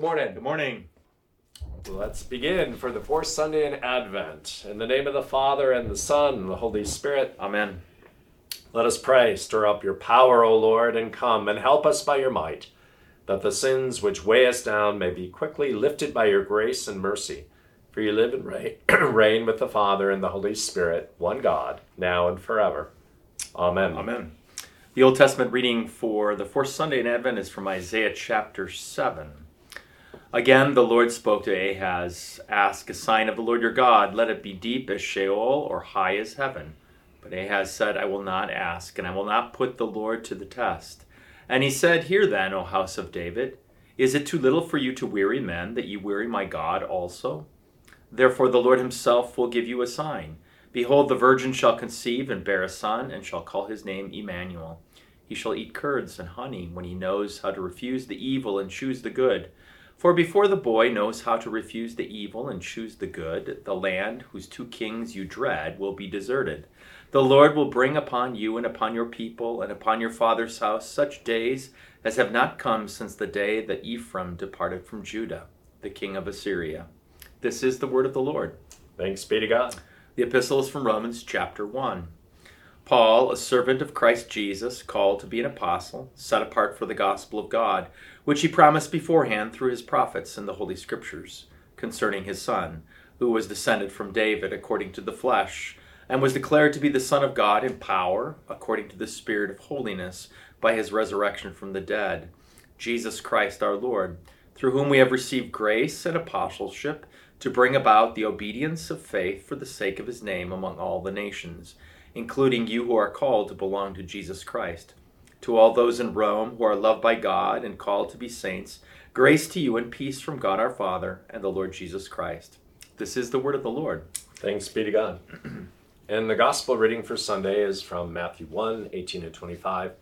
Good morning. Good morning. Let's begin for the fourth Sunday in Advent. In the name of the Father, and the Son, and the Holy Spirit. Amen. Let us pray. Stir up your power, O Lord, and come and help us by your might, that the sins which weigh us down may be quickly lifted by your grace and mercy. For you live and reign, reign with the Father and the Holy Spirit, one God, now and forever. Amen. Amen. The Old Testament reading for the fourth Sunday in Advent is from Isaiah chapter 7. Again, the Lord spoke to Ahaz Ask a sign of the Lord your God, let it be deep as Sheol or high as heaven. But Ahaz said, I will not ask, and I will not put the Lord to the test. And he said, Hear then, O house of David, is it too little for you to weary men, that you weary my God also? Therefore the Lord himself will give you a sign. Behold, the virgin shall conceive and bear a son, and shall call his name Emmanuel. He shall eat curds and honey when he knows how to refuse the evil and choose the good. For before the boy knows how to refuse the evil and choose the good, the land whose two kings you dread will be deserted. The Lord will bring upon you and upon your people and upon your father's house such days as have not come since the day that Ephraim departed from Judah, the king of Assyria. This is the word of the Lord. Thanks be to God. The epistle is from Romans chapter 1. Paul, a servant of Christ Jesus, called to be an apostle, set apart for the gospel of God, which he promised beforehand through his prophets in the Holy Scriptures, concerning his Son, who was descended from David according to the flesh, and was declared to be the Son of God in power, according to the Spirit of holiness, by his resurrection from the dead, Jesus Christ our Lord, through whom we have received grace and apostleship to bring about the obedience of faith for the sake of his name among all the nations including you who are called to belong to Jesus Christ. To all those in Rome who are loved by God and called to be saints, grace to you and peace from God our Father and the Lord Jesus Christ. This is the word of the Lord. Thanks be to God. and the gospel reading for Sunday is from Matthew 1 18 to 25.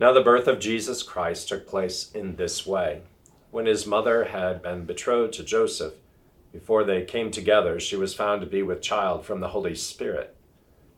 Now, the birth of Jesus Christ took place in this way. When his mother had been betrothed to Joseph, before they came together, she was found to be with child from the Holy Spirit.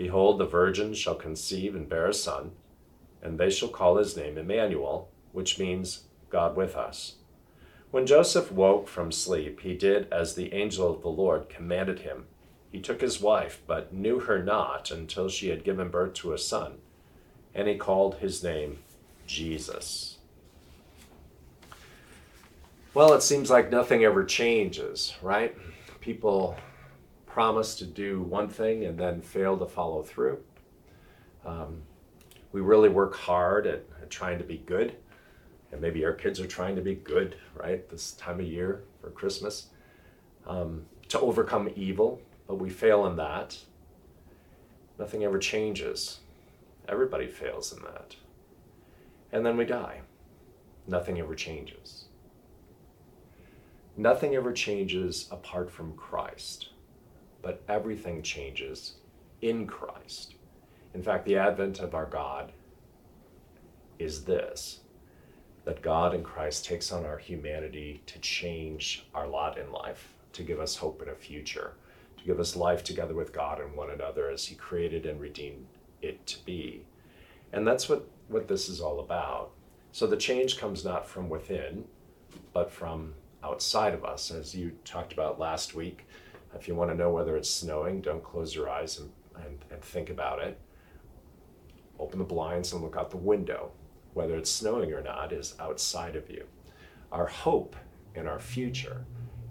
Behold, the virgin shall conceive and bear a son, and they shall call his name Emmanuel, which means God with us. When Joseph woke from sleep, he did as the angel of the Lord commanded him. He took his wife, but knew her not until she had given birth to a son, and he called his name Jesus. Well, it seems like nothing ever changes, right? People promise to do one thing and then fail to follow through. Um, we really work hard at, at, trying to be good, and maybe our kids are trying to be good, right, this time of year for Christmas, um, to overcome evil, but we fail in that. Nothing ever changes. Everybody fails in that. And then we die. Nothing ever changes. Nothing ever changes apart from Christ but everything changes in Christ. In fact, the advent of our God is this that God in Christ takes on our humanity to change our lot in life, to give us hope in a future, to give us life together with God and one another as He created and redeemed it to be. And that's what, what this is all about. So the change comes not from within, but from outside of us, as you talked about last week. If you want to know whether it's snowing, don't close your eyes and, and, and think about it. Open the blinds and look out the window. Whether it's snowing or not is outside of you. Our hope in our future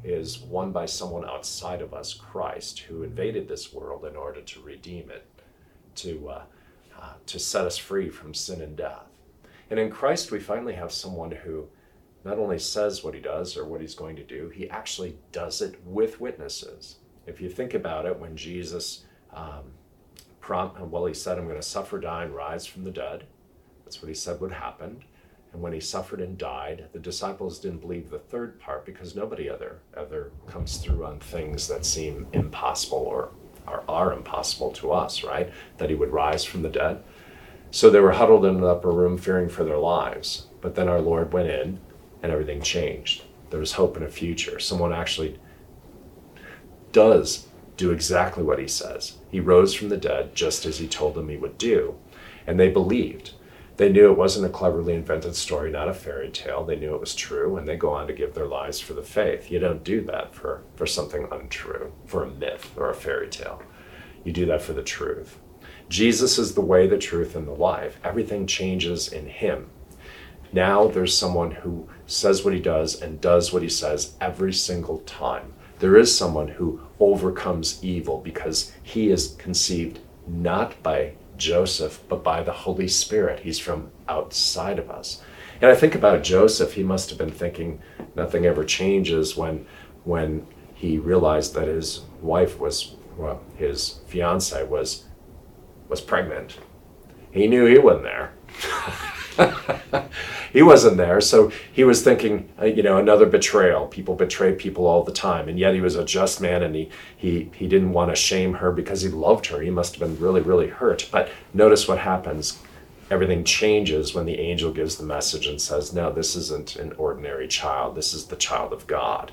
is won by someone outside of us, Christ, who invaded this world in order to redeem it, to, uh, uh, to set us free from sin and death. And in Christ, we finally have someone who not only says what he does or what he's going to do, he actually does it with witnesses. If you think about it, when Jesus um, prompt, well, he said, I'm going to suffer, die, and rise from the dead. That's what he said would happen. And when he suffered and died, the disciples didn't believe the third part because nobody other ever comes through on things that seem impossible or are, are impossible to us, right? That he would rise from the dead. So they were huddled in an upper room, fearing for their lives. But then our Lord went in, and everything changed. There was hope in a future. Someone actually does do exactly what he says. He rose from the dead just as he told them he would do. And they believed. They knew it wasn't a cleverly invented story, not a fairy tale. They knew it was true, and they go on to give their lives for the faith. You don't do that for, for something untrue, for a myth or a fairy tale. You do that for the truth. Jesus is the way, the truth, and the life. Everything changes in him. Now there's someone who says what he does and does what he says every single time. There is someone who overcomes evil because he is conceived not by Joseph, but by the Holy Spirit. He's from outside of us. And I think about Joseph, he must have been thinking nothing ever changes when when he realized that his wife was well, his fiance was was pregnant. He knew he wasn't there. he wasn't there. So he was thinking, uh, you know, another betrayal. People betray people all the time. And yet he was a just man and he, he, he didn't want to shame her because he loved her. He must have been really, really hurt. But notice what happens. Everything changes when the angel gives the message and says, no, this isn't an ordinary child. This is the child of God.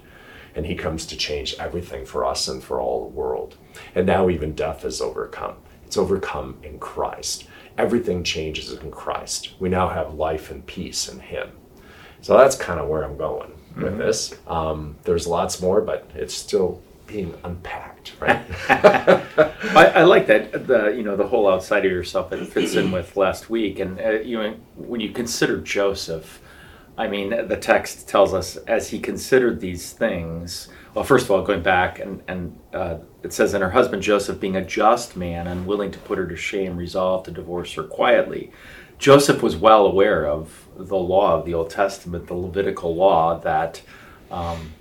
And he comes to change everything for us and for all the world. And now even death is overcome. It's overcome in Christ everything changes in Christ. We now have life and peace in Him. So that's kind of where I'm going with mm-hmm. this. Um, there's lots more, but it's still being unpacked, right? I, I, like that the you know the whole outside of yourself that fits in with last week, and uh, you know when you consider Joseph, I mean the text tells us as he considered these things. Well, first of all, going back and and uh, it says, and her husband Joseph, being a just man, unwilling to put her to shame, resolved to divorce her quietly. Joseph was well aware of the law of the Old Testament, the Levitical law, that um,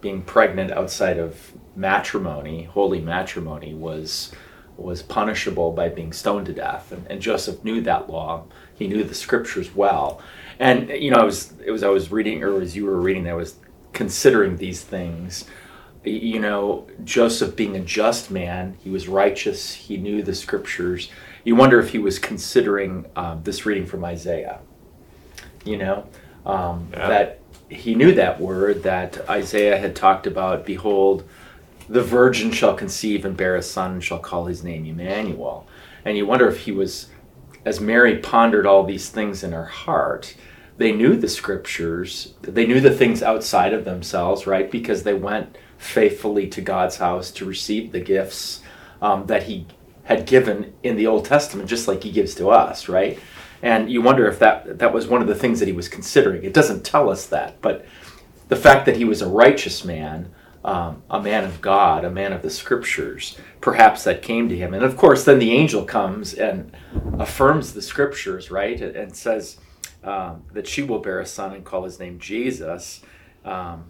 being pregnant outside of matrimony, holy matrimony, was was punishable by being stoned to death. And, and Joseph knew that law. He knew the scriptures well. And you know, I was it was I was reading, or as you were reading, I was considering these things you know, Joseph being a just man, he was righteous, he knew the scriptures. You wonder if he was considering um, this reading from Isaiah, you know, um, yeah. that he knew that word that Isaiah had talked about Behold, the virgin shall conceive and bear a son and shall call his name Emmanuel. And you wonder if he was, as Mary pondered all these things in her heart, they knew the scriptures, they knew the things outside of themselves, right? Because they went faithfully to God's house to receive the gifts um, that He had given in the Old Testament, just like He gives to us, right? And you wonder if that that was one of the things that He was considering. It doesn't tell us that, but the fact that He was a righteous man. Um, a man of God, a man of the scriptures, perhaps that came to him. And of course, then the angel comes and affirms the scriptures, right? And says um, that she will bear a son and call his name Jesus. Um,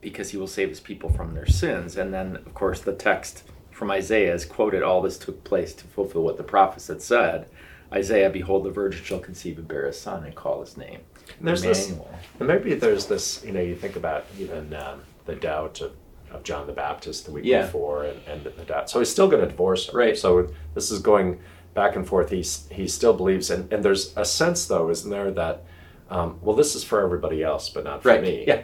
because he will save his people from their sins. And then, of course, the text from Isaiah is quoted all this took place to fulfill what the prophets had said. Isaiah, behold, the virgin shall conceive and bear a son and call his name. And there's Emmanuel. this, and maybe there's this, you know, you think about even um, the doubt of, of John the Baptist the week yeah. before and, and the doubt. So he's still going to divorce her. Right. So this is going back and forth. He, he still believes, and, and there's a sense, though, isn't there, that, um, well, this is for everybody else, but not for right. me. Yeah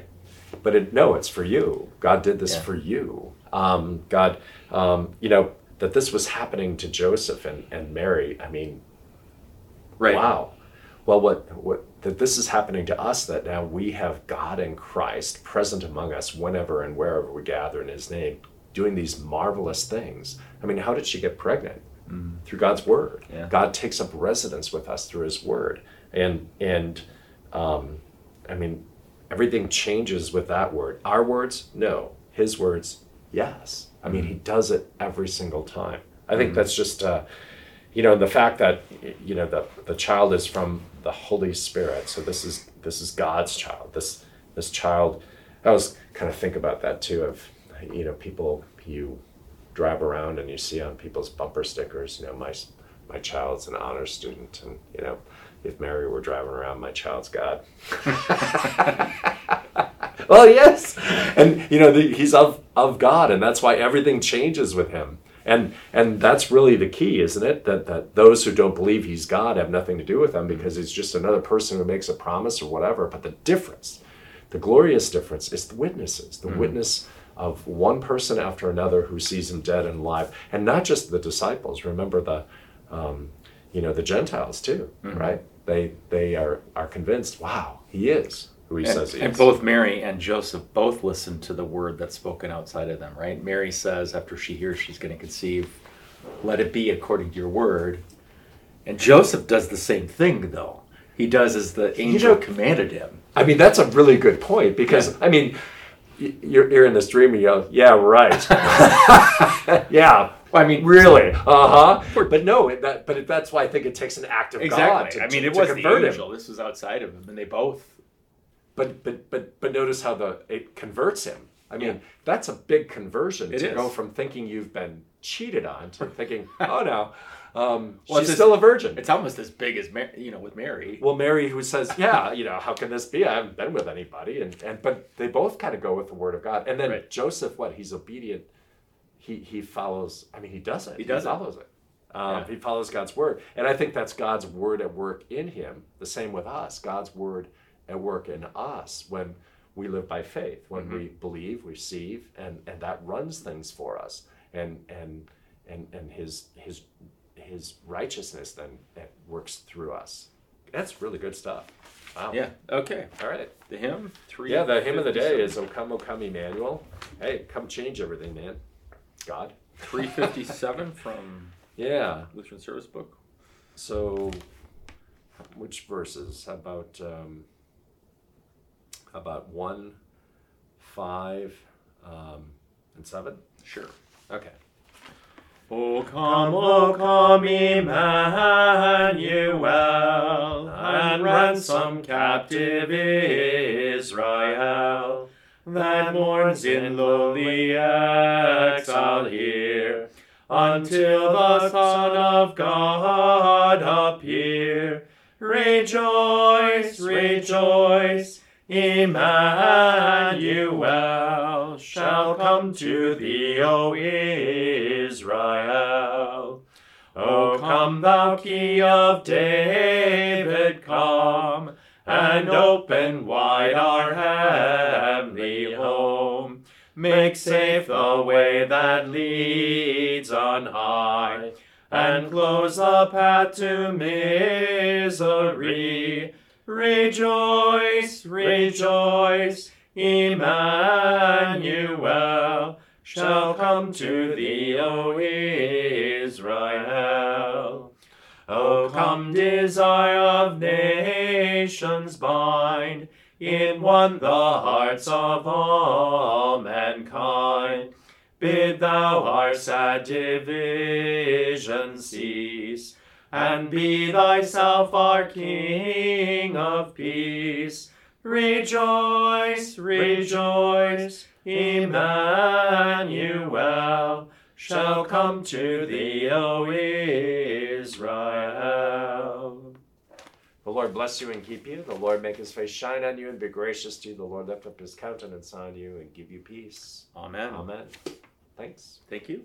but it, no, it's for you. God did this yeah. for you. Um, God, um, you know, that this was happening to Joseph and, and Mary. I mean, right. wow. Well, what, what, that this is happening to us, that now we have God in Christ present among us whenever and wherever we gather in his name, doing these marvelous things. I mean, how did she get pregnant? Mm. Through God's word. Yeah. God takes up residence with us through his word. And, and, um, I mean, everything changes with that word. Our words, no. His words, yes. I mean, he mm-hmm. does it every single time. I think mm-hmm. that's just, uh, you know, the fact that you know the the child is from the Holy Spirit. So this is this is God's child. This this child. I was kind of think about that too. Of you know, people you drive around and you see on people's bumper stickers, you know, my my child's an honor student, and you know, if Mary were driving around, my child's God. well, yes, and you know the, he's of of God, and that's why everything changes with him. And and that's really the key, isn't it? That that those who don't believe he's God have nothing to do with him because he's just another person who makes a promise or whatever. But the difference, the glorious difference, is the witnesses. The mm-hmm. witness of one person after another who sees him dead and alive, and not just the disciples. Remember the, um, you know, the Gentiles too, mm-hmm. right? They they are are convinced. Wow, he is who he and, says he and is. And both Mary and Joseph both listen to the word that's spoken outside of them, right? Mary says after she hears she's going to conceive, "Let it be according to your word," and Joseph does the same thing, though. He does as the angel you know, commanded him. I mean, that's a really good point because yeah. I mean, you're, you're in this dream and you go, "Yeah, right." yeah, I mean, really? Uh huh. But no, that, but that's why I think it takes an act of exactly. God. To, I mean, it was the angel. Him. This was outside of him, and they both but but but but notice how the it converts him. I mean, yeah. that's a big conversion it to is. go from thinking you've been cheated on to thinking, oh no, um, well, she's still a virgin. It's almost as big as Mary, you know, with Mary. Well, Mary who says, yeah, you know, how can this be? I haven't been with anybody, and and but they both kind of go with the word of God. And then right. Joseph, what? He's obedient. He he follows. I mean, he does it. He does he follows it. it. Um, yeah. He follows God's word, and I think that's God's word at work in him. The same with us. God's word at work in us when we live by faith, when mm-hmm. we believe, receive, and, and that runs things for us. And and and and his his his righteousness then works through us. That's really good stuff. Wow. Yeah. Okay. All right. The hymn three. Yeah, the hymn of the day is "O Come, O Come, Emmanuel." Hey, come change everything, man. God. Three fifty seven from. Yeah. Lutheran Service Book. So, which verses? About? Um, about one, five, um, and seven? Sure. Okay. O come, O come, Emmanuel, and ransom captive Israel, that mourns in lowly exile here, until the Son of God appear. Rejoice, rejoice, Emmanuel shall come to thee, O Israel. O come, thou key of David, come, and open wide our heavenly home. Make safe the way that leads on high, and close the path to misery Rejoice, rejoice, Emmanuel shall come to thee, O Israel. O come, desire of nations, bind in one the hearts of all mankind. Bid thou our sad division cease and be thyself our King of peace. Rejoice, rejoice, Emmanuel shall come to thee, O Israel. The Lord bless you and keep you. The Lord make his face shine on you and be gracious to you. The Lord lift up his countenance on you and give you peace. Amen. Amen. Thanks. Thank you.